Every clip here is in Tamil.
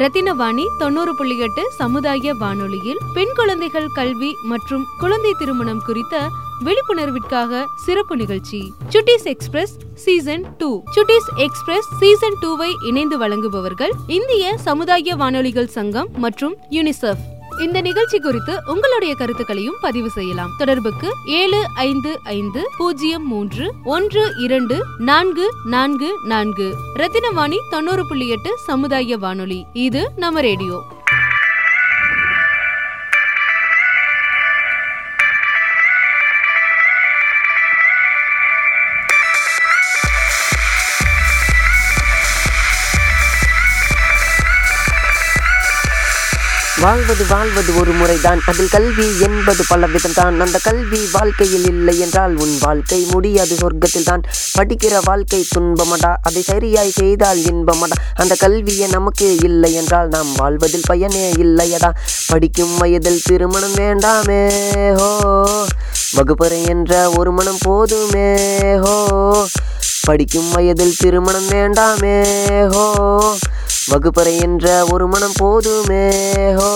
ரத்தினவாணி தொண்ணூறு புள்ளி எட்டு சமுதாய வானொலியில் பெண் குழந்தைகள் கல்வி மற்றும் குழந்தை திருமணம் குறித்த விழிப்புணர்விற்காக சிறப்பு நிகழ்ச்சி. Chutties express season two. Chutties express season டூவை இணைந்து வழங்குபவர்கள் இந்திய சமுதாய வானொலிகள் சங்கம் மற்றும் யுனிசெஃப். இந்த நிகழ்ச்சி குறித்து உங்களுடைய கருத்துக்களையும் பதிவு செய்யலாம். தொடர்புக்கு ஏழு ஐந்து ஐந்து பூஜ்ஜியம் மூன்று ஒன்று இரண்டு நான்கு நான்கு நான்கு. ரத்தினவாணி தொண்ணூறு புள்ளி எட்டு சமுதாய வானொலி. இது நம்ம ரேடியோ. வாழ்வது வாழ்வது ஒரு முறைதான். அதில் கல்வி என்பது பல விதம்தான். அந்த கல்வி வாழ்க்கையில் இல்லை என்றால் உன் வாழ்க்கை முடியாது சொர்க்கத்தில் தான் படிக்கிற வாழ்க்கை துன்பமடா. அதை சரியாய் செய்தால் இன்பமடா. அந்த கல்வியே நமக்கு இல்லை என்றால் நாம் வாழ்வதில் பயனே இல்லையடா. படிக்கும் வயதில் திருமணம் வேண்டாமே ஹோ. வகுப்பறை என்ற ஒரு மனம் போதுமே ஹோ. படிக்கும் வயதில் திருமணம் வேண்டாமே ஹோ. வகுப்பறை என்ற ஒரு மனம் போதுமே ஹோ.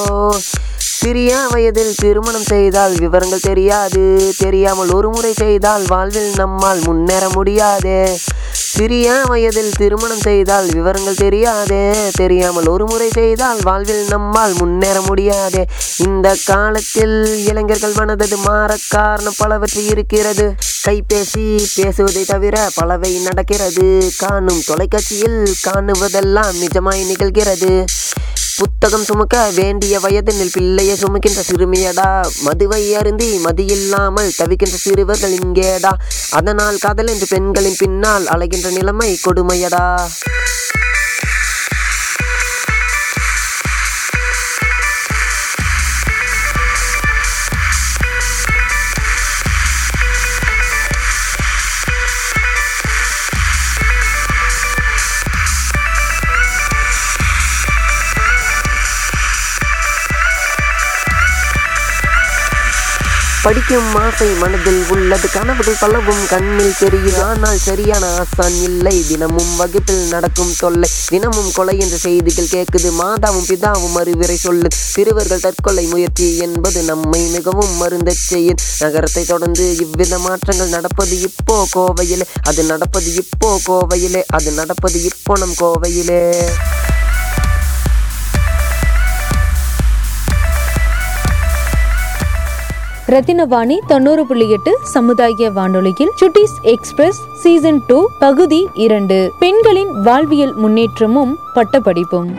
சிறிய வயதில் திருமணம் செய்தால் விவரங்கள் தெரியாது. தெரியாமல் ஒரு முறை செய்தால் வாழ்வில் நம்மால் முன்னேற முடியாதே. சிறிய வயதில் திருமணம் செய்தால் விவரங்கள் தெரியாதே. தெரியாமல் ஒரு முறை செய்தால் வாழ்வில் நம்மால் முன்னேற முடியாதே. இந்த காலத்தில் இளைஞர்கள் மனதது மாற காரணம் பலவற்றை இருக்கிறது. கைபேசி பேசுவதை தவிர பலவை நடக்கிறது. காணும் தொலைக்காட்சியில் காணுவதெல்லாம் நிஜமாய் நிகழ்கிறது. புத்தகம் சுமக்க வேண்டிய வயதினில் பிள்ளையை சுமக்கின்ற சிறுமியடா. மதுவை அருந்தி மதியில்லாமல் தவிக்கின்ற சிறுவர்கள் இங்கேடா. அதனால் காதல் என்று பெண்களின் பின்னால் அலைகின்ற நிலைமை கொடுமையடா. படிக்கும் ஆசை மனதில் உள்ளது. கனவுகள் பலவும் கண்ணில் தெரியுது. ஆனால் சரியான ஆசான் இல்லை. தினமும் வகுப்பில் நடக்கும் தொல்லை. தினமும் கொலை என்ற செய்திகள் கேட்குது. மாதாவும் பிதாவும் அறிவுரை சொல்லு சிறுவர்கள் தற்கொலை முயற்சி என்பது நம்மை மிகவும் மருந்த செய்யும். நகரத்தை தொடர்ந்து இவ்வித மாற்றங்கள் நடப்பது இப்போ கோவையிலே. அது நடப்பது இப்போ கோவையிலே. அது நடப்பது இப்போ நம் கோவையிலே. ரத்தினவாணி தொண்ணூறு புள்ளி எட்டு சமுதாய வானொலியில் சுட்டிஸ் எக்ஸ்பிரஸ் சீசன் டூ பகுதி இரண்டு. பெண்களின் வாழ்வியல் முன்னேற்றமும் பட்டப்படிப்பும்.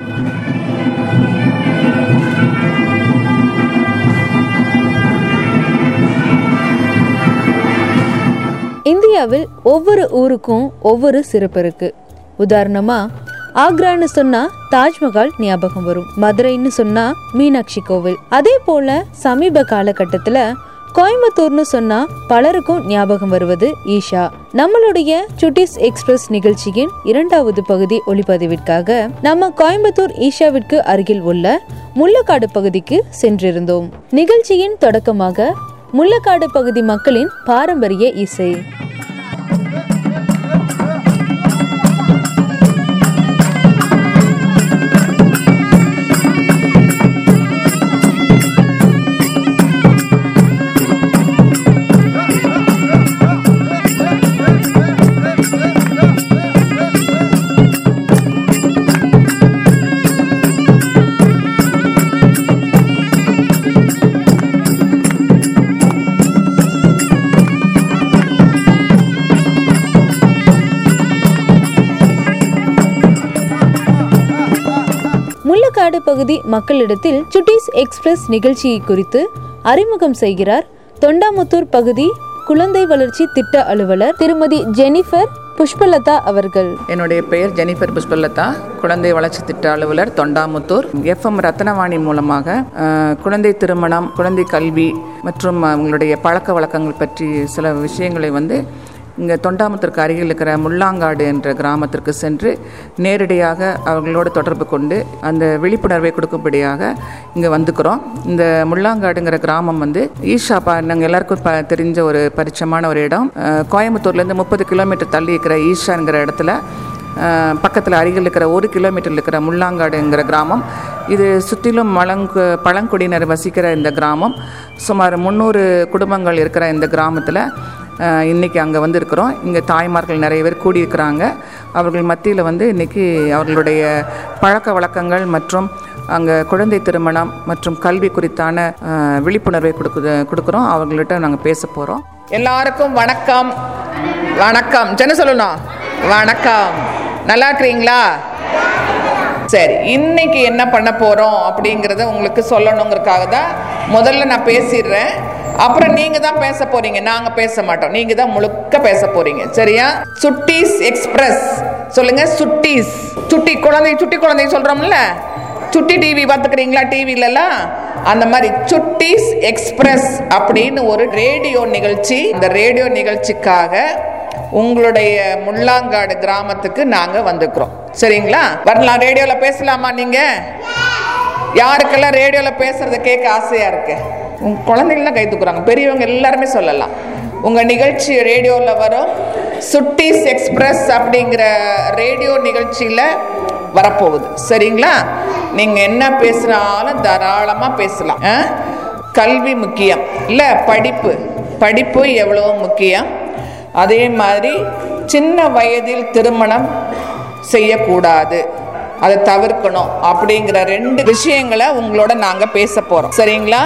இந்தியாவில் ஒவ்வொரு ஊருக்கும் ஒவ்வொரு சிறப்பு இருக்கு. உதாரணமா ஆக்ரான்னு சொன்னா தாஜ்மஹால் ஞாபகம் வரும். மதுரைன்னு சொன்னா மீனாட்சி கோவில். அதே போல சமீப காலகட்டத்துல கோயம்புத்தூர்னு சொன்னா பலருக்கும் ஞாபகம் வருவது ஈஷா. நம்மளுடைய சுட்டிஸ் எக்ஸ்பிரஸ் நிகழ்ச்சியின் இரண்டாவது பகுதி ஒளிப்பதிவிற்காக நம்ம கோயம்புத்தூர் ஈஷாவிற்கு அருகில் உள்ள முள்ளக்காடு பகுதிக்கு சென்றிருந்தோம். நிகழ்ச்சியின் தொடக்கமாக முள்ளக்காடு பகுதி மக்களின் பாரம்பரிய இசை. பகுதி மக்களிடத்தில் சுட்டீஸ் எக்ஸ்பிரஸ் நிகழ்ச்சியை குறித்து அறிமுகம் செய்கிறார் தொண்டாமுத்தூர் பகுதி குழந்தை வளர்ச்சி திட்ட அலுவலர் திருமதி ஜெனிஃபர் புஷ்பலதா அவர்கள். என்னுடைய பெயர் ஜெனிஃபர் புஷ்பலதா. குழந்தை வளர்ச்சி திட்ட அலுவலர் தொண்டாமுத்தூர். எஃப்எம் ரத்னவாணி மூலமாக குழந்தை திருமணம் குழந்தை கல்வி மற்றும் அவங்களுடைய பழக்க வழக்கங்கள் பற்றி சில விஷயங்களை வந்து இங்கே தொண்டாமுத்தருக்கு அருகில் இருக்கிற முள்ளாங்காடு என்ற கிராமத்திற்கு சென்று நேரடியாக அவர்களோடு தொடர்பு கொண்டு அந்த விழிப்புணர்வை கொடுக்கும்படியாக இங்கே வந்துக்கிறோம். இந்த முள்ளாங்காடுங்கிற கிராமம் வந்து ஈஷா பா நாங்கள் எல்லாருக்கும் ப தெரிஞ்ச ஒரு பரிச்சயமான ஒரு இடம். கோயம்புத்தூர்லேருந்து முப்பது கிலோமீட்டர் தள்ளி இருக்கிற ஈஷாங்கிற இடத்துல பக்கத்தில் அருகில் இருக்கிற ஒரு கிலோமீட்டரில் இருக்கிற முள்ளாங்காடுங்கிற கிராமம். இது சுற்றிலும் மலங்கு பழங்குடியினர் வசிக்கிற இந்த கிராமம். சுமார் முந்நூறு குடும்பங்கள் இருக்கிற இந்த கிராமத்தில் இன்றைக்கி அங்கே வந்து இருக்கிறோம் இங்கே தாய்மார்கள் நிறைய பேர் கூடியிருக்கிறாங்க. அவர்கள் மத்தியில் வந்து இன்னைக்கு அவர்களுடைய பழக்க வழக்கங்கள் மற்றும் அங்கே குழந்தை திருமணம் மற்றும் கல்வி குறித்தான விழிப்புணர்வை கொடுக்குது கொடுக்குறோம். அவங்கள்ட்ட நாங்கள் பேச போகிறோம் எல்லாருக்கும் வணக்கம். வணக்கம். என்ன சொல்லணும் வணக்கம். நல்லா இருக்கிறீங்களா? சரி இன்னைக்கு என்ன பண்ண போகிறோம் அப்படிங்கிறத உங்களுக்கு சொல்லணுங்கிறதுக்காக தான் முதல்ல நான் பேசிடுறேன். அப்புறம் நீங்கள் தான் பேச போகிறீங்க நாங்கள் பேச மாட்டோம். நீங்கள் தான் முழுக்க பேச போகிறீங்க சரியா? சுட்டீஸ் எக்ஸ்பிரஸ். சொல்லுங்க சுட்டீஸ். சுட்டி குழந்தை சுட்டி குழந்தை சொல்கிறோம்ல சுட்டி டிவி பார்த்துக்கிறீங்களா டிவிலலாம் அந்த மாதிரி சுட்டீஸ் எக்ஸ்பிரஸ் அப்படின்னு ஒரு ரேடியோ நிகழ்ச்சி. இந்த ரேடியோ நிகழ்ச்சிக்காக உங்களுடைய முள்ளாங்காடு கிராமத்துக்கு நாங்கள் வந்துக்கிறோம். சரிங்களா? வரலாம் ரேடியோவில் பேசலாமா நீங்கள் யாருக்கெல்லாம் ரேடியோவில் பேசுறத கேட்க ஆசையாக இருக்கு? உங்க குழந்தைங்களாம் கை தூக்குறாங்க. பெரியவங்க எல்லாருமே சொல்லலாம். உங்கள் நிகழ்ச்சி ரேடியோவில் வரும். சுட்டிஸ் எக்ஸ்பிரஸ் அப்படிங்கிற ரேடியோ நிகழ்ச்சியில் வரப்போகுது. சரிங்களா? நீங்கள் என்ன பேசுனாலும் தாராளமாக பேசலாம். ஆ? கல்வி முக்கியம். இல்லை படிப்பு. படிப்பு எவ்வளோ முக்கியம். அதே மாதிரி சின்ன வயதில் திருமணம் செய்யக்கூடாது. அதை தவிர்க்கணும். அப்படிங்கிற ரெண்டு விஷயங்களை உங்களோட நாங்கள் பேச போகிறோம் சரிங்களா?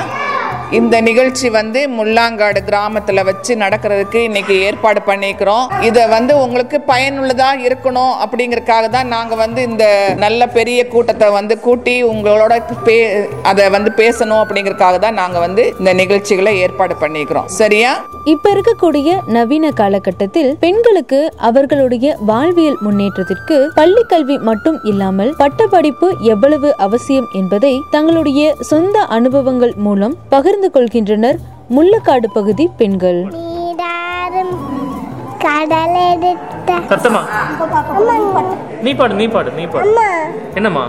இந்த நிகழ்ச்சி வந்து முள்ளாங்காடு கிராமத்தில் வச்சு நடக்கிறதுக்கு இன்னைக்கு ஏற்பாடு பண்ணிக்கிறோம். இதை வந்து உங்களுக்கு பயனுள்ளதாக இருக்கணும் அப்படிங்கறதுக்காக தான் நாங்கள் வந்து இந்த நல்ல பெரிய கூட்டத்தை வந்து கூட்டி உங்களோட பே அதை வந்து பேசணும் அப்படிங்கறதுக்காக தான் நாங்கள் வந்து இந்த நிகழ்ச்சிகளை ஏற்பாடு பண்ணிக்கிறோம். சரியா? இப்ப இருக்கக்கூடிய நவீன காலகட்டத்தில் பெண்களுக்கு அவர்களுடைய வாழ்வியல் முன்னேற்றத்திற்கு பள்ளி கல்வி மட்டும் இல்லாமல் பட்டப்படிப்பு எவ்வளவு அவசியம் என்பதை தங்களுடைய சொந்த அனுபவங்கள் மூலம் பகிர்ந்து கொள்கின்றனர் முள்ளக்காடு பகுதி பெண்கள். சத்தமா நீ பாடு நீ பாடு நீ பாடு. என்னம்மா?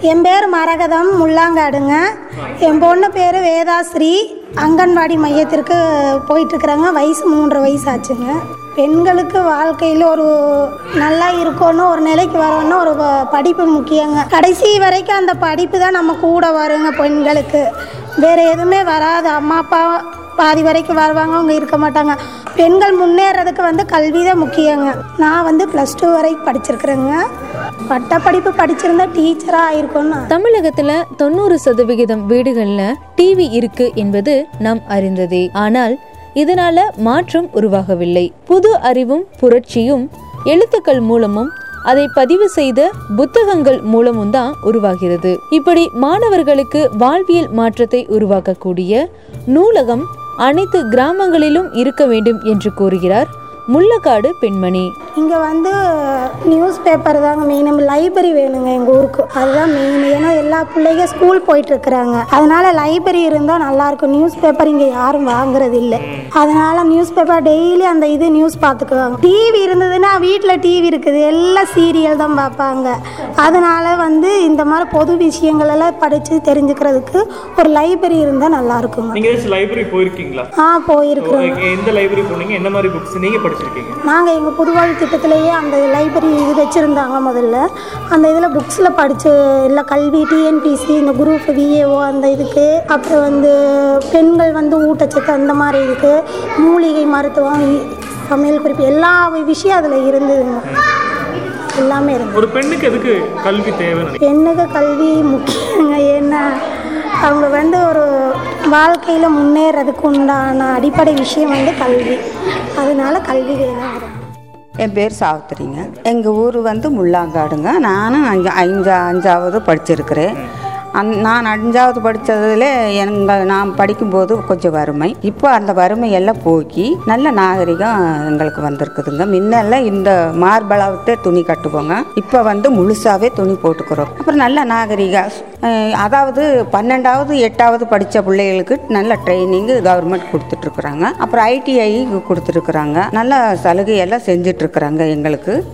என் பேர் மரகதம் முள்ளாங்காடுங்க. என் பொண்ணு பேர் வேதாஸ்ரீ. அங்கன்வாடி மையத்திற்கு போயிட்டுருக்குறாங்க. வயசு மூன்றரை வயசு ஆச்சுங்க பெண்களுக்கு வாழ்க்கையில் ஒரு நல்லா இருக்கணும் ஒரு நிலைக்கு வரணும்னா ஒரு படிப்பு முக்கியங்க. கடைசி வரைக்கும் அந்த படிப்பு தான் நம்ம கூட வருங்க பெண்களுக்கு. வேறு எதுவுமே வராது. அம்மா அப்பா பாதி வரைக்கும் வருவாங்க அவங்க இருக்க மாட்டாங்க. பெண்கள் முன்னேறதுக்கு வந்து கல்வி தான் முக்கியங்க. நான் வந்து ப்ளஸ் டூ வரைக்கும் படிச்சிருக்கிறேங்க. பட்டப்படிப்பு படிச்சிருந்தா டீச்சராக ஆயிருக்கும் தமிழகத்துல தொண்ணூறு சதவிகிதம் வீடுகள்ல டிவி இருக்கு என்பது நாம் அறிந்ததே. ஆனால் இதனால மாற்றம் உருவாகவில்லை. புது அறிவும் புரட்சியும் எழுத்துக்கள் மூலமும் அதை பதிவு செய்த புத்தகங்கள் மூலமும் தான் உருவாகிறது. இப்படி மாணவர்களுக்கு வாழ்வியல் மாற்றத்தை உருவாக்கக்கூடிய நூலகம் அனைத்து கிராமங்களிலும் இருக்க வேண்டும் என்று கூறுகிறார் முள்ளக்காடு பெண்மணி. இங்கே வந்து நியூஸ் பேப்பர் தாங்க மெயின் லைப்ரரி வேணுங்க எங்கள் ஊருக்கு. அதுதான் மெயின் ஏன்னா எல்லா பிள்ளைங்க ஸ்கூல் போயிட்டு இருக்கிறாங்க. அதனால லைப்ரரி இருந்தால் நல்லாயிருக்கும் நியூஸ் பேப்பர் இங்கே யாரும் வாங்குறது இல்லை அதனால நியூஸ் பேப்பர் டெய்லி அந்த இது நியூஸ் பார்த்துக்குவாங்க. டிவி இருந்ததுன்னா வீட்டில் டிவி இருக்குது. எல்லாம் சீரியல் தான் பார்ப்பாங்க. அதனால வந்து இந்த மாதிரி பொது விஷயங்கள் எல்லாம் படித்து தெரிஞ்சுக்கிறதுக்கு ஒரு லைப்ரரி இருந்தால் நல்லா இருக்குங்க. லைப்ரரி போயிருக்கீங்களா? ஆ போயிருக்கிறோம் எந்த லைப்ரரி போனீங்க? என்ன மாதிரி புக்ஸ் நீங்க படிச்சிருக்கீங்க நாங்கள் எங்கள் புதுவாழ்வு திட்டத்திலேயே அந்த லைப்ரரி இது வச்சுருந்தாங்க முதல்ல. அந்த இதில் புக்ஸில் படித்து எல்லா கல்வி டிஎன்பிசி இந்த குரூப் விஏஓ அந்த இதுக்கு அப்புறம் வந்து பெண்கள் வந்து ஊட்டச்சத்து அந்த மாதிரி இதுக்கு மூலிகை மருத்துவம் சமையல் குறிப்பு எல்லா விஷயம் அதில் இருந்ததுங்க. எல்லாமே இருந்தது. ஒரு பெண்ணுக்கு எதுக்கு கல்வி நினைக்கிறீங்க? பெண்ணுக்கு கல்வி முக்கியங்க ஏன்னா அவங்க வந்து ஒரு வாழ்க்கையில் முன்னேறதுக்கு உண்டான அடிப்படை விஷயம் வந்து கல்வி. அதனால கல்வி வேணும் என் பேர் சாவித்திரிங்க. எங்கள் ஊர் வந்து முள்ளாங்காடுங்க. நானும் அஞ்சு அஞ்சு அஞ்சாவது படிச்சிருக்கிறேன். அந் நான் அஞ்சாவது படித்ததில் எங்கள் நான் படிக்கும்போது கொஞ்சம் வறுமை. இப்போ அந்த வறுமை எல்லாம் போக்கி நல்ல நாகரிகம் எங்களுக்கு வந்திருக்குதுங்க. முன்னெல்லாம் இந்த மார்பளவுத்தே துணி கட்டுவோங்க. இப்போ வந்து முழுசாகவே துணி போட்டுக்கிறோம். அப்புறம் நல்ல நாகரிகம் அதாவது பன்னெண்டாவது எட்டாவது படித்த பிள்ளைகளுக்கு நல்ல ட்ரைனிங்கு கவர்மெண்ட் கொடுத்துட்ருக்குறாங்க. அப்புறம் ஐடிஐ கொடுத்துருக்குறாங்க நல்ல சலுகையெல்லாம் செஞ்சிட்ருக்குறாங்க எங்களுக்கு.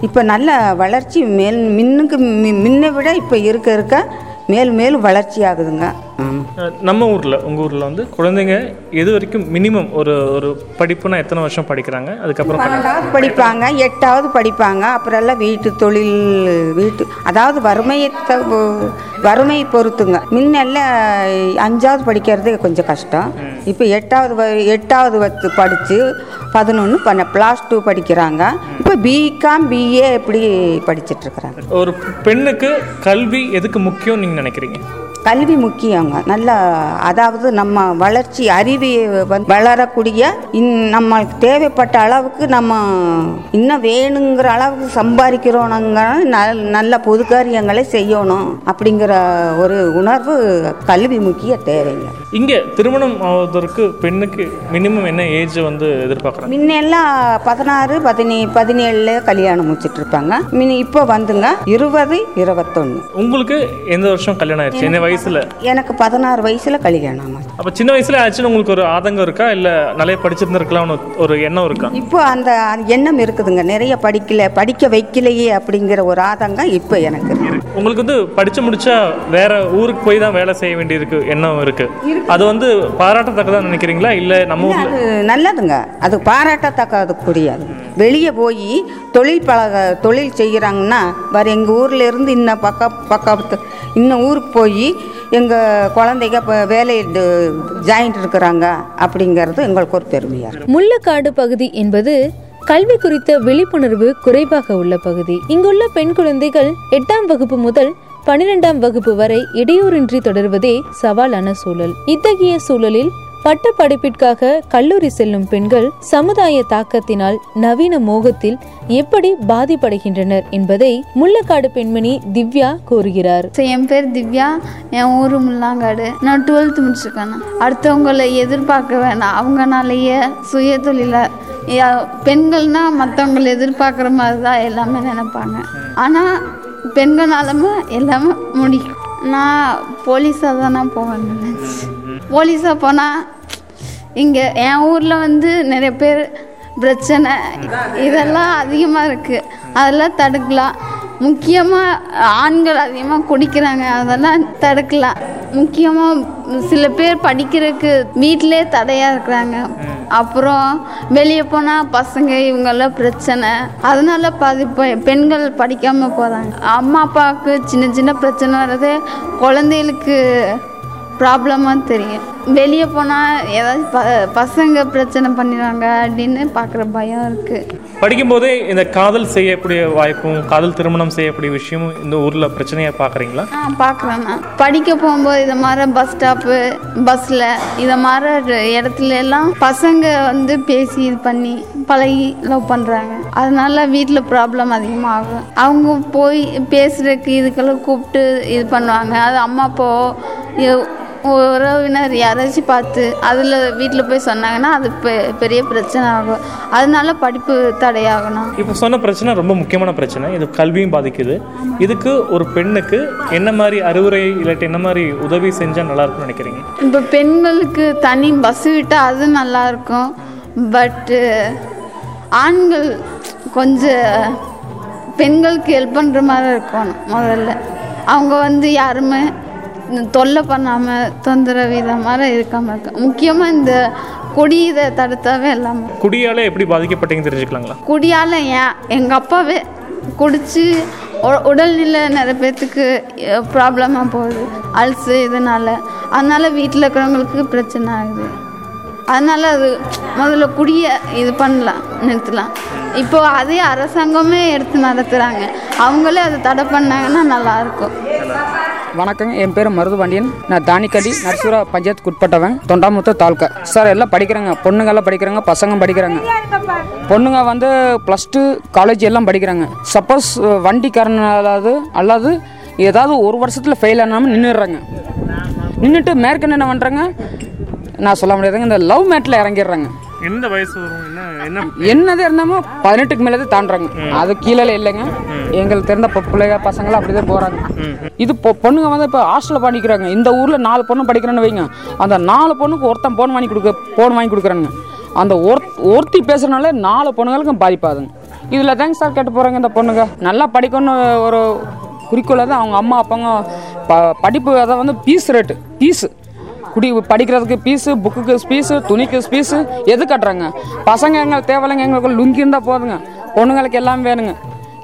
இப்போ நல்ல வளர்ச்சி மேல் மின்னுக்கு மி- முன்னை விட இப்போ இருக்க இருக்க மேலும் மேலும் வளர்ச்சி ஆகுதுங்க நம்ம ஊரில் உங்கள் ஊரில் வந்து குழந்தைங்க எது வரைக்கும் மினிமம் ஒரு ஒரு படிப்புனா எத்தனை வருஷம் படிக்கிறாங்க? அதுக்கப்புறம். பன்னெண்டாவது படிப்பாங்க எட்டாவது படிப்பாங்க அப்புறம் எல்லாம் வீட்டு தொழில் வீட்டு அதாவது வறுமையை த- வறுமை பொறுத்துங்க. முன்னெல்லாம் அஞ்சாவது படிக்கிறது கொஞ்சம் கஷ்டம். இப்போ எட்டாவது எட்டாவது வத்து படித்து பதினொன்று பண்ண ப்ளஸ் டூ படிக்கிறாங்க. இப்போ பிகாம் பிஏ இப்படி படிச்சிட்டு இருக்கிறாங்க. ஒரு பெண்ணுக்கு கல்வி எதுக்கு முக்கியம் நீங்கள் நினைக்கிறீங்க? கல்வி முக்கியங்க. நல்ல அதாவது நம்ம வளர்ச்சி அறிவு வந்து வளரக்கூடிய இன் நம்மளுக்கு தேவைப்பட்ட அளவுக்கு நம்ம இன்னும் வேணுங்கிற அளவுக்கு சம்பாதிக்கிறோனுங்க நல் நல்ல பொது காரியங்களை செய்யணும் அப்படிங்கிற ஒரு உணர்வு கல்வி முக்கிய தேவைங்க. இங்கே திருமணம் ஆவதற்கு பெண்ணுக்கு மினிமம் என்ன ஏஜ் வந்து எதிர்பார்க்குறாங்க? முன்னெல்லாம் பதினாறு பதினே பதினேழுல கல்யாணம் முடிச்சிட்டு இருப்பாங்க மினி இப்போ வந்துங்க இருபது இருபத்தொன்று உங்களுக்கு எந்த வருஷம் கல்யாணம் ஆயிடுச்சு? என்ன வயசுல? எனக்கு பதினாறு வயசுல கல்யாணம். அப்ப சின்ன வயசுல ஆச்சுன்னு உங்களுக்கு ஒரு ஆதங்கம் இருக்கா? இல்ல நிறைய படிச்சிருந்திருக்கலாம்னு ஒரு எண்ணம் இருக்கா? இப்போ அந்த எண்ணம் இருக்குதுங்க. நிறைய படிக்கல படிக்க வைக்கலையே அப்படிங்கிற ஒரு ஆதங்கம் இப்போ எனக்கு. உங்களுக்கு வந்து படிச்சு முடிச்சா வேற ஊருக்கு போய் தான் வேலை செய்ய வேண்டியிருக்கு எண்ணம் இருக்கு. அது வந்து பாராட்டத்தக்கதா நினைக்கிறீங்களா? இல்ல நம்ம நல்லதுங்க. அது பாராட்டத்தக்கது கூடியது வெளியே போய் தொழில் பழக தொழில் செய்கிறாங்கன்னா வேறு எங்கள் ஊரில் இருந்து இன்னும் பக்க பக்கத்து இன்னும் ஊருக்கு போய் எங்கள் குழந்தைங்க இப்போ வேலை ஜாயின்ட் இருக்கிறாங்க அப்படிங்கிறது எங்களுக்கு ஒரு பெருமையாக முள்ளக்காடு பகுதி என்பது கல்வி குறித்த விழிப்புணர்வு குறைவாக உள்ள பகுதி. இங்குள்ள பெண் குழந்தைகள் எட்டாம் வகுப்பு முதல் பனிரெண்டாம் வகுப்பு வரை இடையூறின்றி தொடர்வதே சவாலான சூழல். இத்தகைய சூழலில் பட்ட படிப்பிற்காக கல்லூரி செல்லும் பெண்கள் சமுதாய தாக்கத்தினால் நவீன மோகத்தில் எப்படி பாதிப்படைகின்றனர் என்பதை முள்ளக்காடு பெண்மணி திவ்யா கூறுகிறார். ஸோ என் பேர் திவ்யா. என் ஊர் முள்ளாங்காடு. நான் டுவெல்த்து முடிச்சிருக்கேன். அடுத்தவங்களை எதிர்பார்க்க வேணாம். அவங்கனாலேயே சுய தொழில பெண்கள்னா மற்றவங்களை எதிர்பார்க்குற மாதிரி தான் எல்லாமே நினைப்பாங்க. ஆனால் பெண்களாலுமே எல்லாமே முடியும். நான் போலீஸாக தான் நான் போவேன் நினச்சி போலீஸாக போனால் இங்கே என் ஊரில் வந்து நிறைய பேர் பிரச்சனை. இதெல்லாம் அதிகமாக இருக்குது அதெல்லாம் தடுக்கலாம். முக்கியமாக ஆண்கள் அதிகமாக குடிக்கிறாங்க. அதெல்லாம் தடுக்கலாம். முக்கியமாக சில பேர் படிக்கிறதுக்கு வீட்டிலே தடையாக இருக்கிறாங்க. அப்புறம் வெளியே போனால் பசங்க இவங்கெல்லாம் பிரச்சனை. அதனால பாதி பெண்கள் படிக்காமல் போகிறாங்க அம்மா அப்பாவுக்கு சின்ன சின்ன பிரச்சனை வர்றது குழந்தைகளுக்கு ப்ராப்ளமாக தெரியும். வெளியே போனால் ஏதாச்சும் ப பசங்க பிரச்சனை பண்ணிடுவாங்க அப்படின்னு பார்க்குற பயம் இருக்குது படிக்கும்போதே இந்த காதல் செய்யக்கூடிய வாய்ப்பும் காதல் திருமணம் செய்யக்கூடிய விஷயமும் இந்த ஊர்ல பிரச்சனையா பாக்குறீங்களா ஆ பார்க்குறேன் நான். படிக்க போகும்போது இதை மாதிரி பஸ் ஸ்டாப்பு பஸ்ஸில் இதை மாதிரி இடத்துல எல்லாம் பசங்க வந்து பேசி இது பண்ணி பழகி லவ் பண்ணுறாங்க அதனால வீட்டில் ப்ராப்ளம் அதிகமாகும். அவங்க போய் பேசுறதுக்கு இதுக்கெல்லாம் கூப்பிட்டு இது பண்ணுவாங்க. அது அம்மா அப்போ உறவினர் யாராச்சும் பார்த்து அதில் வீட்டில் போய் சொன்னாங்கன்னா அது பெ- பெரிய பிரச்சனை ஆகும். அதனால படிப்பு தடையாகணும். இப்போ சொன்ன பிரச்சனை ரொம்ப முக்கியமான பிரச்சனை. இது கல்வியும் பாதிக்குது. இதுக்கு ஒரு பெண்ணுக்கு என்ன மாதிரி அறிவுரை இல்லாட்டி என்ன மாதிரி உதவி செஞ்சா நல்லா இருக்கும்னு நினைக்கிறீங்க? இப்போ பெண்களுக்கு தனி பஸ் விட்டால் அது நல்லா இருக்கும். பட்டு ஆண்கள் கொஞ்சம் பெண்களுக்கு ஹெல்ப் பண்ணுற மாதிரி இருக்கணும் முதல்ல. அவங்க வந்து யாருமே தொல்லை பண்ணாமல் தொந்தரவு இதை மாதிரி இருக்காமல் இருக்க. முக்கியமாக இந்த குடி இதை தடுத்தாவே எல்லாமே குடியால எப்படி பாதிக்கப்பட்டீங்கன்னு தெரிஞ்சுக்கலாங்களா? குடியால் ஏன் எங்கள் அப்பாவே குடிச்சு உ- உடல்நிலை நிறைய பேர்த்துக்கு ப்ராப்ளமாக போகுது. அல்சு இதனால். அதனால வீட்டில் இருக்கிறவங்களுக்கு பிரச்சனை ஆகுது. அதனால அது முதல்ல குடியை இது பண்ணலாம் நிறுத்தலாம். இப்போ அதே அரசாங்கமே எடுத்து நடத்துகிறாங்க அவங்களே அதை தடை பண்ணாங்கன்னா நல்லாயிருக்கும் வணக்கங்க. என் பேர் மருதுபாண்டியன். நான் தானிக்கடி நர்சூரா பஞ்சாயத்துக்கு உட்பட்டவன். தொண்டாமுத்த தாலுக்கா சார் எல்லாம் படிக்கிறாங்க. பொண்ணுங்க எல்லாம் படிக்கிறாங்க. பசங்க படிக்கிறாங்க. பொண்ணுங்க வந்து ப்ளஸ் டூ காலேஜ் எல்லாம் படிக்கிறாங்க. சப்போஸ் வண்டிக்காரனாலாவது அல்லது ஏதாவது ஒரு வருஷத்தில் ஃபெயில் ஆனாமல் நின்றுடுறாங்க நின்றுட்டு மேற்கொண்டு என்ன பண்ணுறாங்க நான் சொல்ல முடியாதுங்க. இந்த லவ் மேட்டில் இறங்கிடுறாங்க. எந்த வயசு வரும்? என்னது இருந்தாமோ பதினெட்டுக்கு மேலே தான் தாண்டுறாங்க. அது கீழே இல்லைங்க. எங்களுக்கு தெரிந்த பிள்ளைங்க பசங்களாம் அப்படி தான் போகிறாங்க இது பொ பொண்ணுங்க வந்து இப்போ ஹாஸ்டலில் படிக்கிறாங்க இந்த ஊரில் நாலு பொண்ணு படிக்கிறேன்னு வைங்க. அந்த நாலு பொண்ணுக்கு ஒருத்தன் ஃபோன் வாங்கி கொடுக்க ஃபோன் வாங்கி கொடுக்குறானுங்க. அந்த ஒரு ஒருத்தி பேசுகிறனால நாலு பொண்ணுங்களுக்கும் பாதிப்பாதுங்க இதில் தாங்க சார் கேட்டு போகிறாங்க இந்த பொண்ணுங்க? நல்லா படிக்கணும்னு ஒரு குறிக்கோளை தான் அவங்க அம்மா அப்பாங்க ப படிப்பு அதை வந்து பீஸ் ரேட்டு பீஸு குடி படிக்கிறதுக்கு பீஸு புக்குக்கு பீஸு துணிக்கு பீஸு எது கட்டுறாங்க? பசங்க எங்களுக்கு தேவையில்லைங்க எங்களுக்கு லுங்கி இருந்தால் போதுங்க. பொண்ணுங்களுக்கு எல்லாம் வேணுங்க.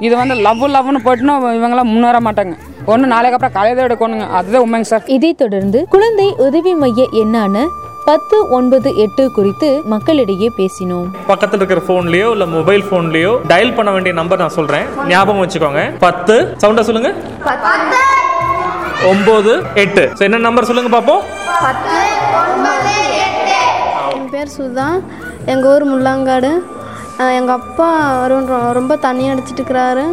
இது வந்து லவ் லவ்னு போயிட்டுனா இவங்கெல்லாம் முன்னேற மாட்டாங்க. ஒன்று நாளைக்கு அப்புறம் கலையதை எடுக்கணுங்க. அதுதான் உண்மைங்க சார். இதைத் தொடர்ந்து குழந்தை உதவி மைய எண்ணான பத்து ஒன்பது எட்டு குறித்து மக்களிடையே பேசினோம். பக்கத்தில் இருக்கிற ஃபோன்லயோ இல்ல மொபைல் ஃபோன்லயோ டயல் பண்ண வேண்டிய நம்பர் நான் சொல்றேன். ஞாபகம் வச்சுக்கோங்க. பத்து. சவுண்டா சொல்லுங்க. ஒன்பது எட்டு. என்ன நம்பர் சொல்லுங்க பாப்போம்? என் பேர் சுதா. எங்கள் ஊர் முள்ளாங்காடு. எங்கள் அப்பா ரொம்ப ரொம்ப தண்ணி அடிச்சிட்டு இருக்கிறாரு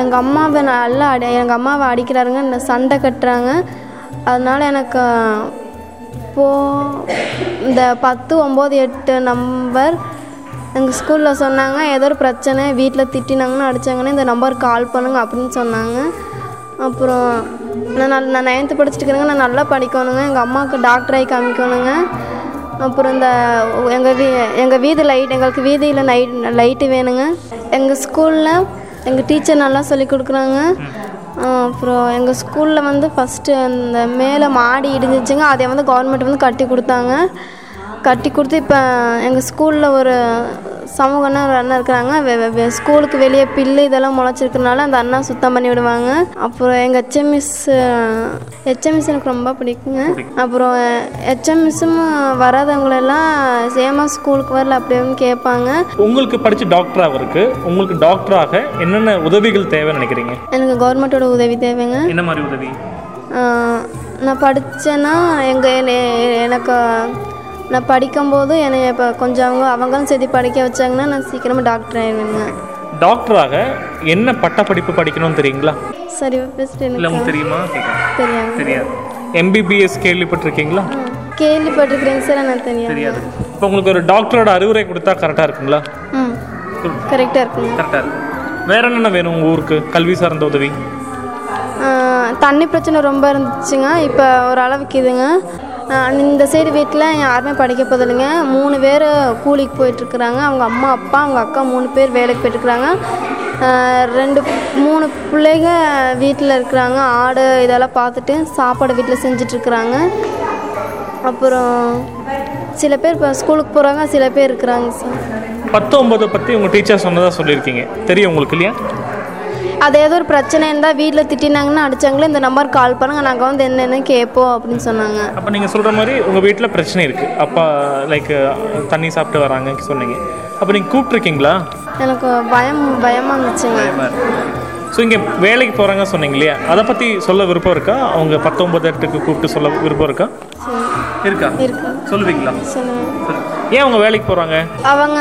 எங்கள் அம்மாவை நல்லா அடி எங்கள் அம்மாவை அடிக்கிறாருங்க. இந்த சண்டை கட்டுறாங்க. அதனால எனக்கு இப்போ இந்த பத்து ஒம்பது எட்டு நம்பர் எங்கள் ஸ்கூலில் சொன்னாங்க. ஏதோ ஒரு பிரச்சனை வீட்டில் திட்டினாங்கன்னா அடித்தாங்கன்னா இந்த நம்பருக்கு கால் பண்ணுங்க அப்படின்னு சொன்னாங்க. அப்புறம் நான் நல் நான் நைன்த்து படிச்சுட்டு இருக்கிறேங்க நான் நல்லா படிக்கணுங்க. எங்கள் அம்மாவுக்கு டாக்டர் ஆகி காமிக்கணுங்க. அப்புறம் இந்த எங்கள் வீ எங்கள் வீதி லைட் எங்களுக்கு வீதியில் லைட் லைட்டு வேணுங்க. எங்கள் ஸ்கூலில் எங்கள் டீச்சர் நல்லா சொல்லி கொடுக்குறாங்க. அப்புறம் எங்கள் ஸ்கூலில் வந்து ஃபஸ்ட்டு அந்த மேலே மாடி இடிஞ்சிச்சுங்க. அதை வந்து கவர்மெண்ட் வந்து கட்டி கொடுத்தாங்க. கட்டி கொடுத்து இப்போ எங்கள் ஸ்கூலில் ஒரு சமூகம்னா ஒரு அண்ணன் இருக்கிறாங்க. ஸ்கூலுக்கு வெளியே பில்லு இதெல்லாம் முளைச்சிருக்கனால அந்த அண்ணா சுத்தம் பண்ணி விடுவாங்க. அப்புறம் எங்கள் ஹெச்எம்எஸ் ஹெச்எம்எஸ் எனக்கு ரொம்ப பிடிக்குங்க. அப்புறம் ஹெச்எம்எஸ்ஸும் வராதவங்களெல்லாம் சேமா ஸ்கூலுக்கு வரல அப்படின்னு கேட்பாங்க. உங்களுக்கு படிச்சு டாக்டர் ஆகிறதுக்கு உங்களுக்கு டாக்டராக என்னென்ன உதவிகள் தேவைன்னு நினைக்கிறீங்க? எனக்கு கவர்மெண்ட்டோட உதவி தேவைங்க. என்ன மாதிரி உதவி? நான் படித்தேன்னா எங்கள் எனக்கு நான் படிக்கும்போது என்னை இப்போ கொஞ்சம் அவங்க அவங்களும் சேர்த்து படிக்க வச்சாங்கன்னா நான் சீக்கிரமாக டாக்டர் ஆயிடுவேங்க. டாக்டராக என்ன பட்ட படிப்பு படிக்கணும்னு தெரியுங்களா? சரி ஃபஸ்ட்டு இல்லை எனக்கு தெரியுமா. தெரியாது. தெரியாது. எம்பிபிஎஸ் கேள்விப்பட்டிருக்கீங்களா? கேள்விப்பட்டிருக்கிறேங்க சார் நான் தெரியாது. தெரியாது. இப்போ உங்களுக்கு ஒரு டாக்டரோட அறிவுரை கொடுத்தா கரெக்டாக இருக்குங்களா? ம் கரெக்டாக இருக்குங்க. கரெக்டாக இருக்கு. வேற என்னென்ன வேணும் உங்கள் ஊருக்கு? கல்வி சார்ந்த உதவி. தண்ணி பிரச்சனை ரொம்ப இருந்துச்சுங்க. இப்போ ஒரு அளவுக்கு இதுங்க. இந்த சைடு வீட்டில் யாருமே படிக்க போதில்லைங்க. மூணு பேர் கூலிக்கு போயிட்டுருக்குறாங்க. அவங்க அம்மா அப்பா அவங்க அக்கா மூணு பேர் வேலைக்கு போயிட்டுருக்குறாங்க. ரெண்டு மூணு பிள்ளைங்க வீட்டில் இருக்கிறாங்க. ஆடு இதெல்லாம் பார்த்துட்டு சாப்பாடு வீட்டில் செஞ்சிட்ருக்குறாங்க அப்புறம் சில பேர் இப்போ ஸ்கூலுக்கு போகிறாங்க சில பேர் இருக்கிறாங்க சார். பத்தொன்பதை பற்றி உங்கள் டீச்சர் சொன்னதாக சொல்லியிருக்கீங்க. தெரியும் உங்களுக்கு இல்லையா? அது ஏதோ ஒரு பிரச்சனை இருந்தால் வீட்டில் திட்டினாங்கன்னா அடிச்சாங்களே இந்த நம்பருக்கு கால் பண்ணுங்க நாங்கள் வந்து என்னென்னு கேட்போம் அப்படின்னு சொன்னாங்க. அப்போ நீங்கள் சொல்கிற மாதிரி உங்கள் வீட்டில் பிரச்சனை இருக்குது அப்பா லைக் தண்ணி சாப்பிட்டு வராங்க சொன்னீங்க. அப்போ நீங்கள் கூப்பிட்ருக்கீங்களா எனக்கு பயம் பயமாக இருந்துச்சுங்க. ஸோ இங்கே வேலைக்கு போகிறாங்க சொன்னீங்க இல்லையா? அதை பற்றி சொல்ல விருப்பம் இருக்கா? அவங்க பத்தொன்பது எட்டுக்கு கூப்பிட்டு சொல்ல விருப்பம் இருக்கா? இருக்கா? இருக்கு. சொல்லுவீங்களா. ஏன் அவங்க வேலைக்கு போகிறாங்க அவங்க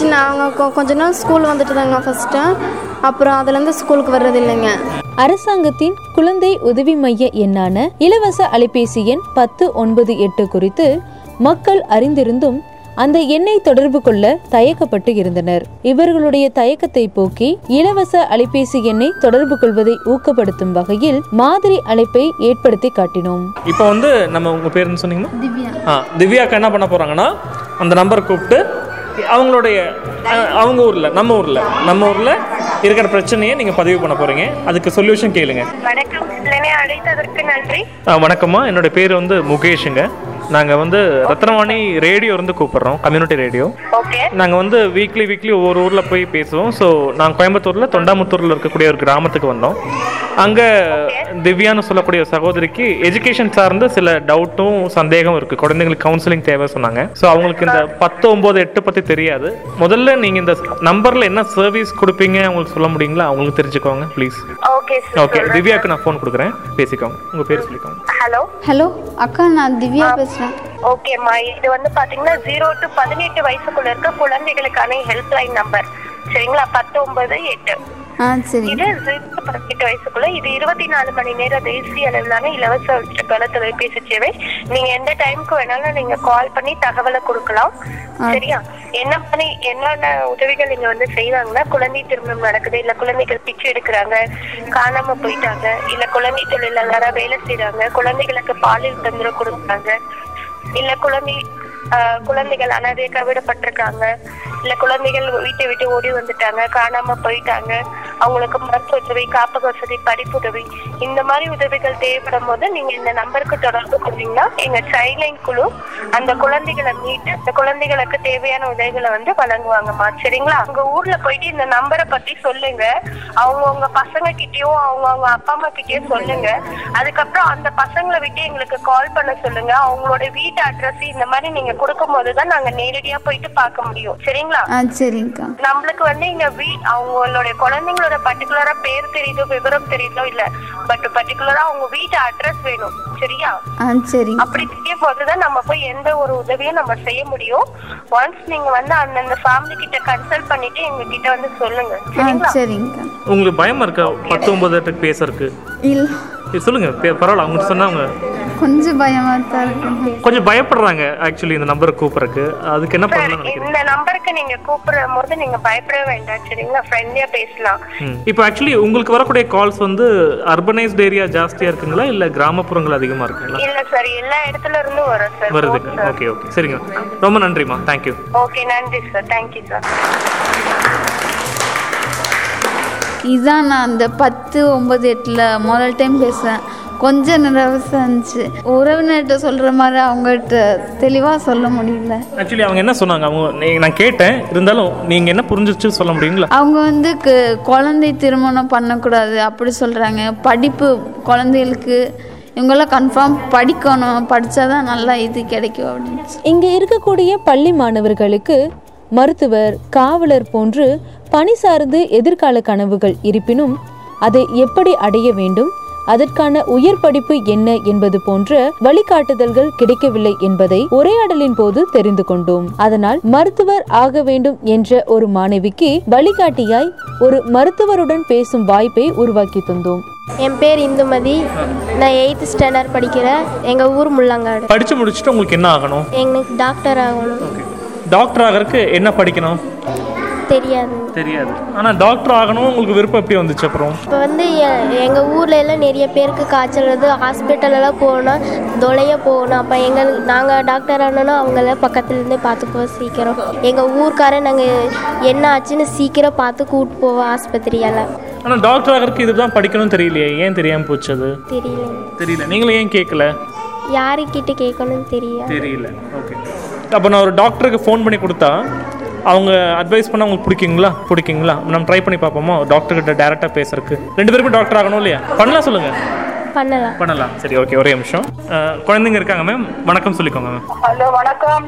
அவங்க கொ- கொஞ்ச நாள் ஸ்கூல் வந்துட்டு தாங்க ஃபஸ்ட்டு அப்புறம் அதுலேருந்து ஸ்கூலுக்கு வர்றது இல்லைங்க. அரசாங்கத்தின் குழந்தை உதவி மைய எண்ணான இலவச அலைபேசி எண் பத்து ஒன்பது எட்டு குறித்து மக்கள் அறிந்திருந்தும் அந்த எண்ணை தொடர்பு கொள்ள தயக்கப்பட்டு இருந்தனர். இவர்களுடைய தயக்கத்தை போக்கி இலவச அலைபேசி எண்ணை தொடர்பு கொள்வதை ஊக்கப்படுத்தும் வகையில் மாதிரி அழைப்பை ஏற்படுத்தி காட்டினோம். இப்போ வந்து நம்ம உங்கள் பேருன்னு சொன்னீங்கன்னா? திவ்யா. ஆ திவ்யாக்கா என்ன பண்ண போகிறாங்கன்னா அந்த நம்பர் கூப்பிட்டு அவங்களுடைய அவங்க ஊரில் நம்ம ஊரில் நம்ம ஊரில் இருக்கிற பிரச்சனையை நீங்கள் பதிவு பண்ண போகிறீங்க அதுக்கு சொல்யூஷன் கேளுங்க. வணக்கம். அழைத்ததற்கு நன்றி. வணக்கம்மா. என்னோட பேர் வந்து முகேஷுங்க. நாங்கள் வந்து ரத்னவாணி ரேடியோ இருந்து கூப்பிடுறோம் கம்யூனிட்டி ரேடியோ. ஓகே. நாங்கள் வந்து வீக்லி வீக்லி ஒவ்வொரு ஊரில் போய் பேசுவோம். ஸோ நாங்கள் கோயம்புத்தூரில் தொண்டாமுத்தூரில் இருக்கக்கூடிய ஒரு கிராமத்துக்கு வந்தோம். அங்கே திவ்யான்னு சொல்லக்கூடிய சகோதரிக்கு எஜுகேஷன் சார்ந்த சில டவுட்டும் சந்தேகம் இருக்குது குழந்தைங்களுக்கு கவுன்சிலிங் தேவை சொன்னாங்க. ஸோ அவங்களுக்கு இந்த பத்து ஒம்பது எட்டு பற்றி தெரியாது. முதல்ல நீங்கள் இந்த நம்பரில் என்ன சர்வீஸ் கொடுப்பீங்க அவங்களுக்கு சொல்ல முடியுங்களா? அவங்களுக்கு தெரிஞ்சுக்கோங்க ப்ளீஸ் ஓகே ஓகே திவ்யாவுக்கு நான் ஃபோன் கொடுக்குறேன். பேசிக்கோங்க. உங்கள் பேர் சொல்லிக்கோங்க. ஹலோ ஹலோ அக்கா நான் திவ்யா பேசுகிறேன் ஓகேம்மா இது வந்து பாத்தீங்கன்னா ஜீரோ டு பதினெட்டு வயசுக்குள்ள இருக்க குழந்தைகளுக்கான ஹெல்ப் லைன் நம்பர் சரிங்களா பத்தொன்பது எட்டு. இது பதினெட்டு வயசுக்குள்ள இது இருபத்தி நாலு மணி நேரம் தேசிய அளவிலான இலவச உச்சகால தொலைபேசி சேவை. நீங்க எந்த டைம்க்கு வேணாலும் நீங்க கால் பண்ணி தகவலை கொடுக்கலாம். சரியா? என்ன பண்ணி என்னென்ன உதவிகள் இங்க வந்து செய்வாங்கன்னா குழந்தை திருமணம் நடக்குது இல்ல குழந்தைகள் பிச்சை எடுக்கிறாங்க காணாம போயிட்டாங்க இல்ல குழந்தை தொழிலாளரா வேலை செய்றாங்க குழந்தைகளுக்கு பாலியல் தொந்தரவு கொடுக்குறாங்க இல்ல குழந்தை குழந்தைகள் அனாதையாக விடப்பட்டிருக்காங்க இல்ல குழந்தைகள் வீட்டை விட்டு ஓடி வந்துட்டாங்க. காணாம போயிட்டாங்க. அவங்களுக்கு மருத்துவ உதவி காப்பக வசதி படிப்புதவி இந்த மாதிரி உதவிகள் தேவைப்படும் போது நீங்க இந்த நம்பருக்கு தொடர்பு கொண்டீங்கன்னா எங்க சைல்ட்லைன் குழு அந்த குழந்தைகளை மீட்டு அந்த குழந்தைகளுக்கு தேவையான உதவிகளை வந்து வழங்குவாங்கம்மா. சரிங்களா? உங்க ஊர்ல போயிட்டு இந்த நம்பரை பத்தி சொல்லுங்க. அவங்க உங்க பசங்க கிட்டயும் அவங்க அவங்க அப்பா அம்மா கிட்டயும் சொல்லுங்க. அதுக்கப்புறம் அந்த பசங்களை விட்டு எங்களுக்கு கால் பண்ண சொல்லுங்க. அவங்களோட வீட்டு அட்ரஸ் இந்த மாதிரி நீங்க கொடுக்கும் போதுதான் நாங்க நேரடியா போயிட்டு பார்க்க முடியும். சரிங்களா? சரிங்கக்கா. நம்மளுக்கு வந்து இங்க வீ அவங்களுடைய குழந்தைங்களோட பர்டிகுலரா பேர் தெரியுதோ விவரம் தெரியுதோ இல்ல. பட் பர்டிகுலரா அவங்க வீட்டு அட்ரஸ் வேணும் சரியா? சரிங்க அப்படி செய்யும் போதுதான் நம்ம போய் எந்த ஒரு உதவியும் நம்ம செய்ய முடியும். ஒன்ஸ் நீங்க வந்து அந்தந்த ஃபேமிலி கிட்ட கன்சல்ட் பண்ணிட்டு எங்க கிட்ட வந்து சொல்லுங்க. சரிங்களா? உங்களுக்கு பயமா இருக்கா? பத்து ஒன்பது எட்டுக்கு பேசுறதுக்கு. இல்லை. சொல்லுங்க. பரவாயில்ல அவங்க சொன்னா அவங்க கொஞ்சம் பயமாக தான் இருக்குங்க கொஞ்சம் பயப்படுறாங்க ஆக்சுவலி இந்த நம்பரை கூப்பிடறக்கு அதுக்கு என்ன பண்ணலாம் நினைக்கிறீங்க? இந்த நம்பருக்கு நீங்க கூப்பிடும் போது நீங்க பயப்படவே வேண்டாம். சரிங்களா? ஃப்ரெண்ட்லியா பேசலாம். இப்போ ஆக்சுவலி உங்களுக்கு வரக்கூடிய கால்ஸ் வந்து அர்பனைஸ்ட் ஏரியா ஜாஸ்தியா இருக்குங்களா? இல்ல கிராமப்புறங்கள் அதிகமா இருக்குங்களா? இல்ல சார் எல்லா இடத்துல இருந்தும் வரும் சார் வருதுங்க ஓகே ஓகே சரிங்க. ரொம்ப நன்றிம்மா. தேங்க்யூ ஓகே நன்றி சார் தேங்க்யூ சார் இதான் நான் அந்த பத்து ஒம்பது எட்டில் முதல் டைம் பேசுகிறேன் கொஞ்சம் நர்வஸாக இருந்துச்சு உறவினர்கிட்ட சொல்கிற மாதிரி அவங்ககிட்ட தெளிவாக சொல்ல முடியல. ஆக்சுவலி அவங்க என்ன சொன்னாங்க? அவங்க நான் கேட்டேன். இருந்தாலும் நீங்க என்ன புரிஞ்சிச்சு சொல்ல முடியுங்களா? அவங்க வந்து கு- குழந்தை திருமணம் பண்ணக்கூடாது அப்படி சொல்கிறாங்க படிப்பு குழந்தைகளுக்கு இவங்கெல்லாம் கன்ஃபார்ம் படிக்கணும். படித்தாதான் நல்லா இது கிடைக்கும் அப்படின்னு இங்கு இருக்கக்கூடிய பள்ளி மாணவர்களுக்கு மருத்துவர் காவலர் போன்று பணி சார்ந்து எதிர்கால கனவுகள் இருப்பினும் அதை எப்படி அடைய வேண்டும்? அதற்கான உயர் படிப்பு என்ன என்பது போன்ற வழிகாட்டுதல்கள் கிடைக்கவில்லை என்பதை உரையாடலின் போது தெரிந்து கொண்டோம். அதனால் மருத்துவர் ஆக வேண்டும் என்ற ஒரு மாணவிக்கு வழிகாட்டியாய் ஒரு மருத்துவருடன் பேசும் வாய்ப்பை உருவாக்கி தந்தோம். என் பேர் இந்துமதி. நான் எயித்து ஸ்டாண்டர்ட் படிக்கிறேன் எங்கள் ஊர் முள்ளங்காடு. படிச்சு முடிச்சுட்டு உங்களுக்கு என்ன ஆகணும்? எனக்கு டாக்டர் ஆகணும். டாக்டர் ஆகிறதுக்கு என்ன படிக்கணும்? தெரியாது. தெரியாது. ஆனா டாக்டர் ஆகணும் உங்களுக்கு விருப்பம் எப்படி வந்துச்சு அப்புறம்? இப்போ வந்து எங்கள் ஊரில் எல்லாம் நிறைய பேருக்கு காய்ச்சல் வருது. ஹாஸ்பிட்டலெல்லாம் போகணும் தொலைய போகணும். அப்போ எங்களுக்கு நாங்கள் டாக்டர் ஆனோன்னா அவங்கள பக்கத்துலேருந்தே பார்த்துக்குவோம் சீக்கிரம். எங்கள் ஊர்க்காரன் நாங்கள் என்ன ஆச்சுன்னு சீக்கிரம் பார்த்து கூட்டு போவோம் ஆஸ்பத்திரியெல்லாம் ஆனா டாக்டர் ஆகிறதுக்கு இதுதான் படிக்கணும்னு தெரியலையே. ஏன் தெரியாம போச்சு அது? தெரியல. தெரியல. நீங்களும் ஏன் கேட்கல யாருக்கிட்ட கேட்கணும்னு தெரியாது தெரியல. ஓகே அப்போ நான் ஒரு டாக்டருக்கு ஃபோன் பண்ணி கொடுத்தா அவங்க அட்வைஸ் பண்ண உங்களுக்கு பிடிக்குங்களா? பிடிக்குங்களா? நம்ம ட்ரை பண்ணி பார்ப்போமா? டாக்டர் கிட்ட டேரெக்டாக பேசுறதுக்கு. ரெண்டு பேருக்கும் டாக்டர் ஆகணும் இல்லையா? பண்ணலாம் சொல்லுங்க. பண்ணலாம். பண்ணலாம். சரி ஓகே ஒரே நிமிஷம். குழந்தைங்க இருக்காங்க மேம் வணக்கம் சொல்லிக்கோங்க மேம் ஹலோ வணக்கம்.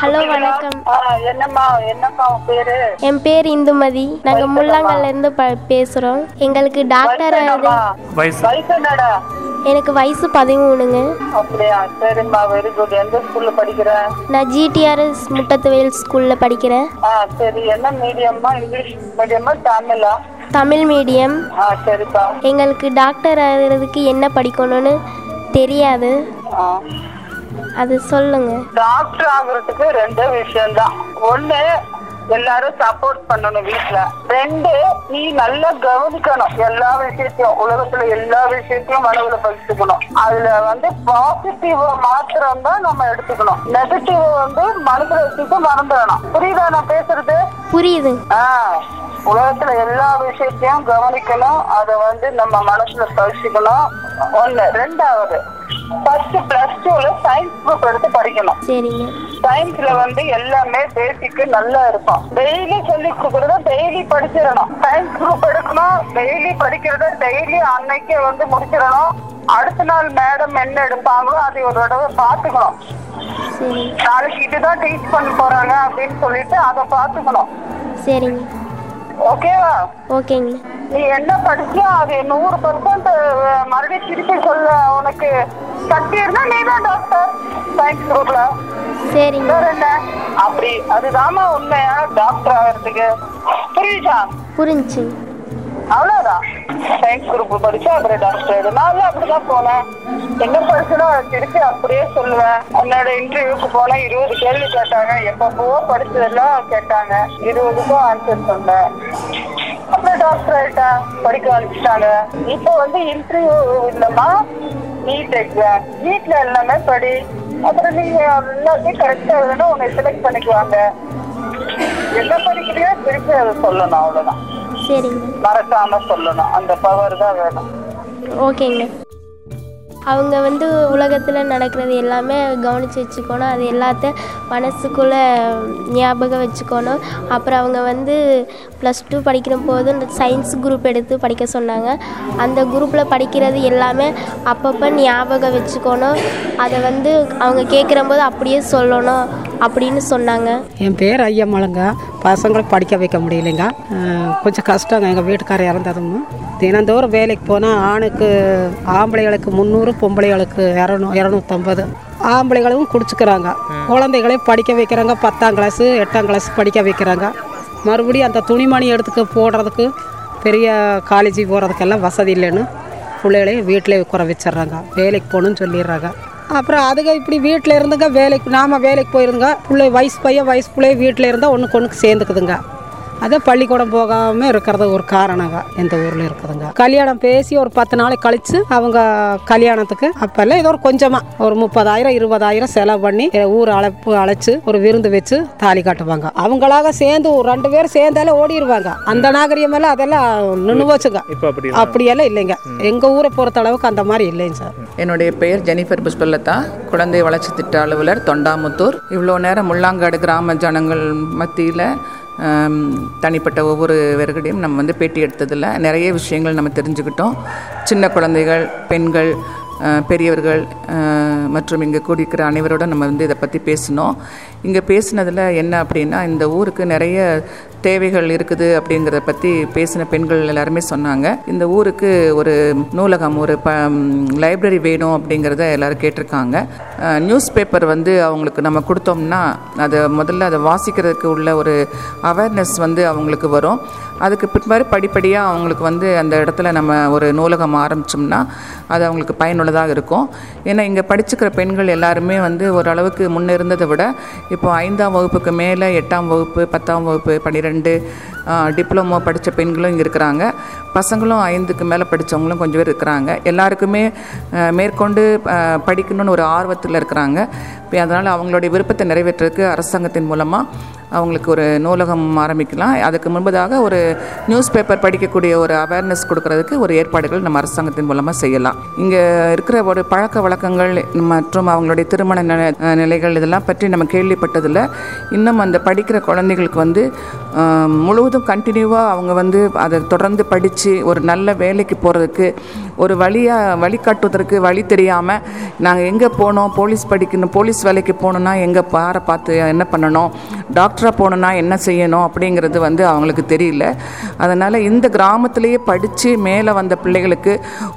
ஹலோ வணக்கம். ஆ, என்னம்மா என்னம்மா உன் பேரு? என் பேர் இந்துமதி. நாங்கள் முள்ளங்கல்ல இருந்து ப பேசுகிறோம் எங்களுக்கு டாக்டர் ஆகுது வயசு வயசு. என்னடா எனக்கு வயசு பதிமூணுங்க. அப்படியா? சரிம்மா வெரி குட் எந்த ஸ்கூல்ல படிக்கிற? நான் ஜிடிஆர்எஸ் முட்டத்துவேல் ஸ்கூலில் படிக்கிறேன். ஆ சரி. என்ன மீடியம்மா இங்கிலீஷ் மீடியமா தமிழா தமிழ் மீடியம் ஆ சரிப்பா. எங்களுக்கு டாக்டர் ஆகிறதுக்கு என்ன படிக்கணும்னு தெரியாது. அது சொல்லுங்க. டாக்டர் ஆகுறதுக்கு ரெண்டு விஷயம்தான். ஒண்ணு எல்லாரும் சப்போர்ட் பண்ணணும் வீட்ல. ரெண்டு நீ நல்லா கவனிக்கணும். எல்லா விஷயத்தையும் உலகத்துல எல்லா விஷயத்தையும் மனவுல பதிச்சுக்கணும் அதுல வந்து பாசிட்டிவ் மாத்திரம் தான் நம்ம எடுத்துக்கணும். நெகட்டிவ் வந்து மனசுல வச்சுட்டு மறந்துடணும். புரியுதா நான் பேசுறது? புரியுது. ஆஹ் உலகத்துல எல்லா விஷயத்தையும் கவனிக்கணும். அதை வந்து நம்ம மனசுல பதிச்சுக்கணும் ஒண்ணு. ரெண்டாவது ஃபர்ஸ்ட் பிளஸ் டூல சயின்ஸ் குரூப் எடுத்து படிக்கணும். சரிங்க. சயின்ஸ்ல வந்து எல்லாமே பேசிக் நல்லா இருக்கும். டெய்லி சொல்லி கொடுக்கறத டெய்லி படிச்சிடணும். சயின்ஸ் குரூப் எடுக்கணும் டெய்லி படிக்கிறத டெய்லி அன்னைக்கே வந்து முடிச்சிடணும். அடுத்த நாள் மேடம் என்ன எடுப்பாங்களோ அதை ஒரு தடவை பார்த்துக்கணும். சரி. நாளைக்கு இதுதான் டீச் பண்ண போறாங்க அப்படின்னு சொல்லிட்டு அதை பார்த்துக்கணும். சரிங்க. ஓகேவா ஓகேங்க. நீ என்ன படிச்சியோ அது நூறு பர்சன்ட் மறுபடியும் திருப்பி சொல்ல. உனக்கு சக்தி இருந்தா நீ தான் டாக்டர் சயின்ஸ் குரூப்ல சரிங்க. வேற என்ன? அப்படி அதுதாம்மா உண்மையா டாக்டர் ஆகிறதுக்கு புரியுதா? புரிஞ்சுங்க அவ்வளவுதான். சயின்ஸ் குரூப் படிச்சு அப்புறம் டாக்டர் ஆயிடும் நானும் அப்படிதான் போனேன். என்ன படிச்சனோ அதை திருப்பி அப்படியே சொல்லுவேன். என்னோட இன்டர்வியூக்கு போனேன் இருபது கேள்வி கேட்டாங்க. எப்பப்போ படிச்சதெல்லாம் கேட்டாங்க. இருபதுக்கும் ஆன்சர் சொன்னேன். அப்புறம் டாக்டர் ஆயிட்டேன் படிக்க ஆரம்பிச்சிட்டாங்க. இப்போ வந்து இன்டர்வியூ இல்லம்மா. நீட் எக்ஸாம் நீட்ல எல்லாமே படி. அப்புறம் நீங்க எல்லாத்தையும் கரெக்டா எழுதணும் உன்னை செலக்ட் பண்ணிக்குவாங்க. என்ன படிக்கிறியோ திருப்பி அதை சொல்லணும் அவ்வளவுதான். சரிங்க. மறக்காம சொல்லணும். அந்த பவர் தான் வேணும். ஓகேங்க அவங்க வந்து உலகத்தில் நடக்கிறது எல்லாமே கவனித்து வச்சுக்கணும். அது எல்லாத்தையும் மனசுக்குள்ளே ஞாபகம் வச்சுக்கணும். அப்புறம் அவங்க வந்து ப்ளஸ் டூ படிக்கிற போது இந்த சயின்ஸ் குரூப் எடுத்து படிக்க சொன்னாங்க. அந்த குரூப்பில் படிக்கிறது எல்லாமே அப்பப்போ ஞாபகம் வச்சுக்கணும். அதை வந்து அவங்க கேட்குற போது அப்படியே சொல்லணும் அப்படின்னு சொன்னாங்க. என் பேர் ஐயம்மளுங்க பசங்களுக்கு படிக்க வைக்க முடியலைங்க. கொஞ்சம் கஷ்டங்க. எங்கள் வீட்டுக்காரர் இறந்ததும். தினந்தோறும் வேலைக்கு போனால் ஆணுக்கு ஆம்பளைகளுக்கு முந்நூறு பொம்பளைகளுக்கு இரநூ இரநூத்தம்பது. ஆம்பளைகளும் குடிச்சுக்கிறாங்க. குழந்தைகளையும் படிக்க வைக்கிறாங்க. பத்தாம் கிளாஸு எட்டாம் கிளாஸ் படிக்க வைக்கிறாங்க. மறுபடியும் அந்த துணிமணி எடுத்துக்க போடுறதுக்கு பெரிய காலேஜ் போகிறதுக்கெல்லாம் வசதி இல்லைன்னு பிள்ளைகளையும் வீட்டிலே உட்கார வச்சிடுறாங்க. வேலைக்கு போகணும்னு சொல்லிடுறாங்க. அப்புறம் அதுங்க இப்படி வீட்டில் இருந்துங்க வேலைக்கு நாம வேலைக்கு போயிருந்துங்க பிள்ளை வயசு பையன் வயசு பிள்ளைய வீட்டில் இருந்தால் ஒன்றுக்கு ஒன்றுக்கு சேர்ந்துக்குதுங்க. அதே பள்ளிக்கூடம் போகாமல் இருக்கிறது ஒரு காரணங்க. இந்த ஊரில் இருக்குதுங்க. கல்யாணம் பேசி ஒரு பத்து நாளைக்கு கழிச்சு அவங்க கல்யாணத்துக்கு அப்போல்லாம் ஏதோ ஒரு கொஞ்சமாக ஒரு முப்பதாயிரம் இருபதாயிரம் செலவு பண்ணி ஊர் அழைப்பு அழைச்சு ஒரு விருந்து வச்சு தாலி காட்டுவாங்க. அவங்களாக சேர்ந்து ஒரு ரெண்டு பேரும் சேர்ந்தாலே ஓடிடுவாங்க அந்த நாகரிகமெல்லாம் அதெல்லாம் நின்று போச்சுங்க. அப்படியெல்லாம் இல்லைங்க. எங்கள் ஊரை பொறுத்த அளவுக்கு அந்த மாதிரி இல்லைங்க சார். என்னுடைய பெயர் ஜெனிஃபர் புஷ்பலதா. குழந்தை வளர்ச்சி திட்ட அலுவலர் தொண்டாமுத்தூர். இவ்வளோ நேரம் முள்ளாங்காடு கிராம ஜனங்கள் மத்தியில் தனிப்பட்ட ஒவ்வொரு ஒவ்வொருவர்களிடையும் நம்ம வந்து பேட்டி எடுத்ததில் நிறைய விஷயங்கள் நம்ம தெரிஞ்சுக்கிட்டோம். சின்ன குழந்தைகள் பெண்கள் பெரியவர்கள் மற்றும் இங்கே கூடியிருக்கிற அனைவரோட நம்ம வந்து இதை பற்றி பேசினோம். இங்கே பேசினதில் என்ன அப்படின்னா இந்த ஊருக்கு நிறைய தேவைகள் இருக்குது அப்படிங்கிறத பற்றி பேசின பெண்கள் எல்லாருமே சொன்னாங்க. இந்த ஊருக்கு ஒரு நூலகம் ஒரு ப லைப்ரரி வேணும் அப்படிங்கிறத எல்லாரும் கேட்டிருக்காங்க. நியூஸ் பேப்பர் வந்து அவங்களுக்கு நம்ம கொடுத்தோம்னா அதை முதல்ல அதை வாசிக்கிறதுக்கு உள்ள ஒரு அவேர்னஸ் வந்து அவங்களுக்கு வரும். அதுக்கு பிற்பாடு படிப்படியாக அவங்களுக்கு வந்து அந்த இடத்துல நம்ம ஒரு நூலகம் ஆரம்பித்தோம்னா அது அவங்களுக்கு பயனுள்ளதாக இருக்கும். ஏன்னா இங்கே படிச்சுக்கிற பெண்கள் எல்லாருமே வந்து ஓரளவுக்கு முன்னே இருந்ததை விட இப்போ ஐந்தாம் வகுப்புக்கு மேலே எட்டாம் வகுப்பு பத்தாம் வகுப்பு பன்னிரெண்டு டிப்ளமோ படித்த பெண்களும் இங்கே இருக்கிறாங்க. பசங்களும் ஐந்துக்கு மேலே படித்தவங்களும் கொஞ்சம் பேர் இருக்கிறாங்க. எல்லாருக்குமே மேற்கொண்டு படிக்கணும்னு ஒரு ஆர்வத்தில் இருக்கிறாங்க. அதனால் அவங்களுடைய விருப்பத்தை நிறைவேற்றுறதுக்கு அரசாங்கத்தின் மூலமாக அவங்களுக்கு ஒரு நூலகம் ஆரம்பிக்கலாம். அதுக்கு முன்பதாக ஒரு நியூஸ் பேப்பர் படிக்கக்கூடிய ஒரு அவேர்னஸ் கொடுக்கறதுக்கு ஒரு ஏற்பாடுகள் நம்ம அரசாங்கத்தின் மூலமாக செய்யலாம். இங்கே இருக்கிற ஒரு பழக்க வழக்கங்கள் மற்றும் அவங்களுடைய திருமண நிலைகள் இதெல்லாம் பற்றி நம்ம கேள்விப்பட்டதில் இன்னும் அந்த படிக்கிற குழந்தைகளுக்கு வந்து முழுவதும் கண்டினியூவாக அவங்க வந்து அதை தொடர்ந்து படித்து ஒரு நல்ல வேலைக்கு போகிறதுக்கு ஒரு வழியாக வழிகாட்டுவதற்கு வழி தெரியாமல் நாங்கள் எங்கே போனோம் போலீஸ் படிக்கணும் போலீஸ் வேலைக்கு போகணுன்னா எங்கே பார பார்த்து என்ன பண்ணணும்? டாக்டராக போகணுன்னா என்ன செய்யணும்? அப்படிங்கிறது வந்து அவங்களுக்கு தெரியல. அதனால் இந்த கிராமத்திலேயே படித்து மேலே வந்த பிள்ளைகளுக்கு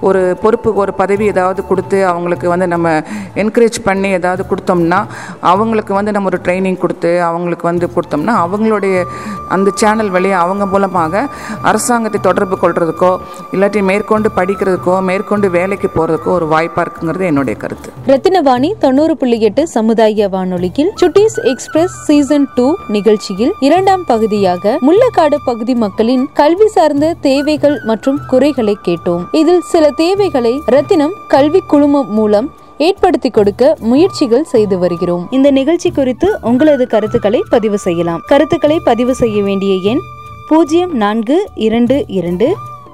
ஒரு பொறுப்பு ஒரு பதவி ஏதாவது கொடுத்து அவங்களுக்கு வந்து நம்ம என்கரேஜ் பண்ணி ஏதாவது கொடுத்தோம்னா அவங்களுக்கு வந்து நம்ம ஒரு ட்ரைனிங் கொடுத்து அவங்களுக்கு வந்து கொடுத்தோம்னா அவங்களுடைய அந்த சேனல் வழியாக அவங்க மூலமாக அரசாங்கத்தை தொடர்பு கொள்றதுக்கோ இல்லாட்டி மேற்கொண்டு படிக்கிறதுக்கோ மேற்கொண்டு வேலைக்கு போகிறதுக்கோ ஒரு வாய்ப்பாக இருக்குங்கிறது என்னுடைய கருத்து. ரத்தினவாணி தொண்ணூறு புள்ளி எட்டு சமுதாய வானொலியில் சுட்டீஸ் எக்ஸ்பிரஸ் சீசன் டூ நிகழ்ச்சியில் இரண்டாம் பகுதியாக முள்ளக்காடு பகுதி மக்களின் கல்வி சார்ந்த தேவைகள் மற்றும் குறைகளை கேட்டோம். இதில் சில தேவைகளை ரத்தினம் கல்வி குழுமம் மூலம் ஏற்படுத்தி கொடுக்க முயற்சிகள் செய்து வருகிறோம். இந்த நிகழ்ச்சி குறித்து உங்களது கருத்துக்களை பதிவு செய்யலாம். கருத்துக்களை பதிவு செய்ய வேண்டிய எண் பூஜ்ஜியம் நான்கு இரண்டு இரண்டு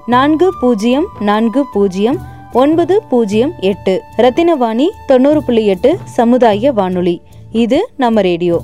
நான்கு பூஜ்ஜியம் நான்கு பூஜ்ஜியம் ஒன்பது பூஜ்ஜியம் எட்டு. ரத்தினவாணி தொண்ணூறு புள்ளி எட்டு சமுதாய வானொலி. இது நம்ம ரேடியோ.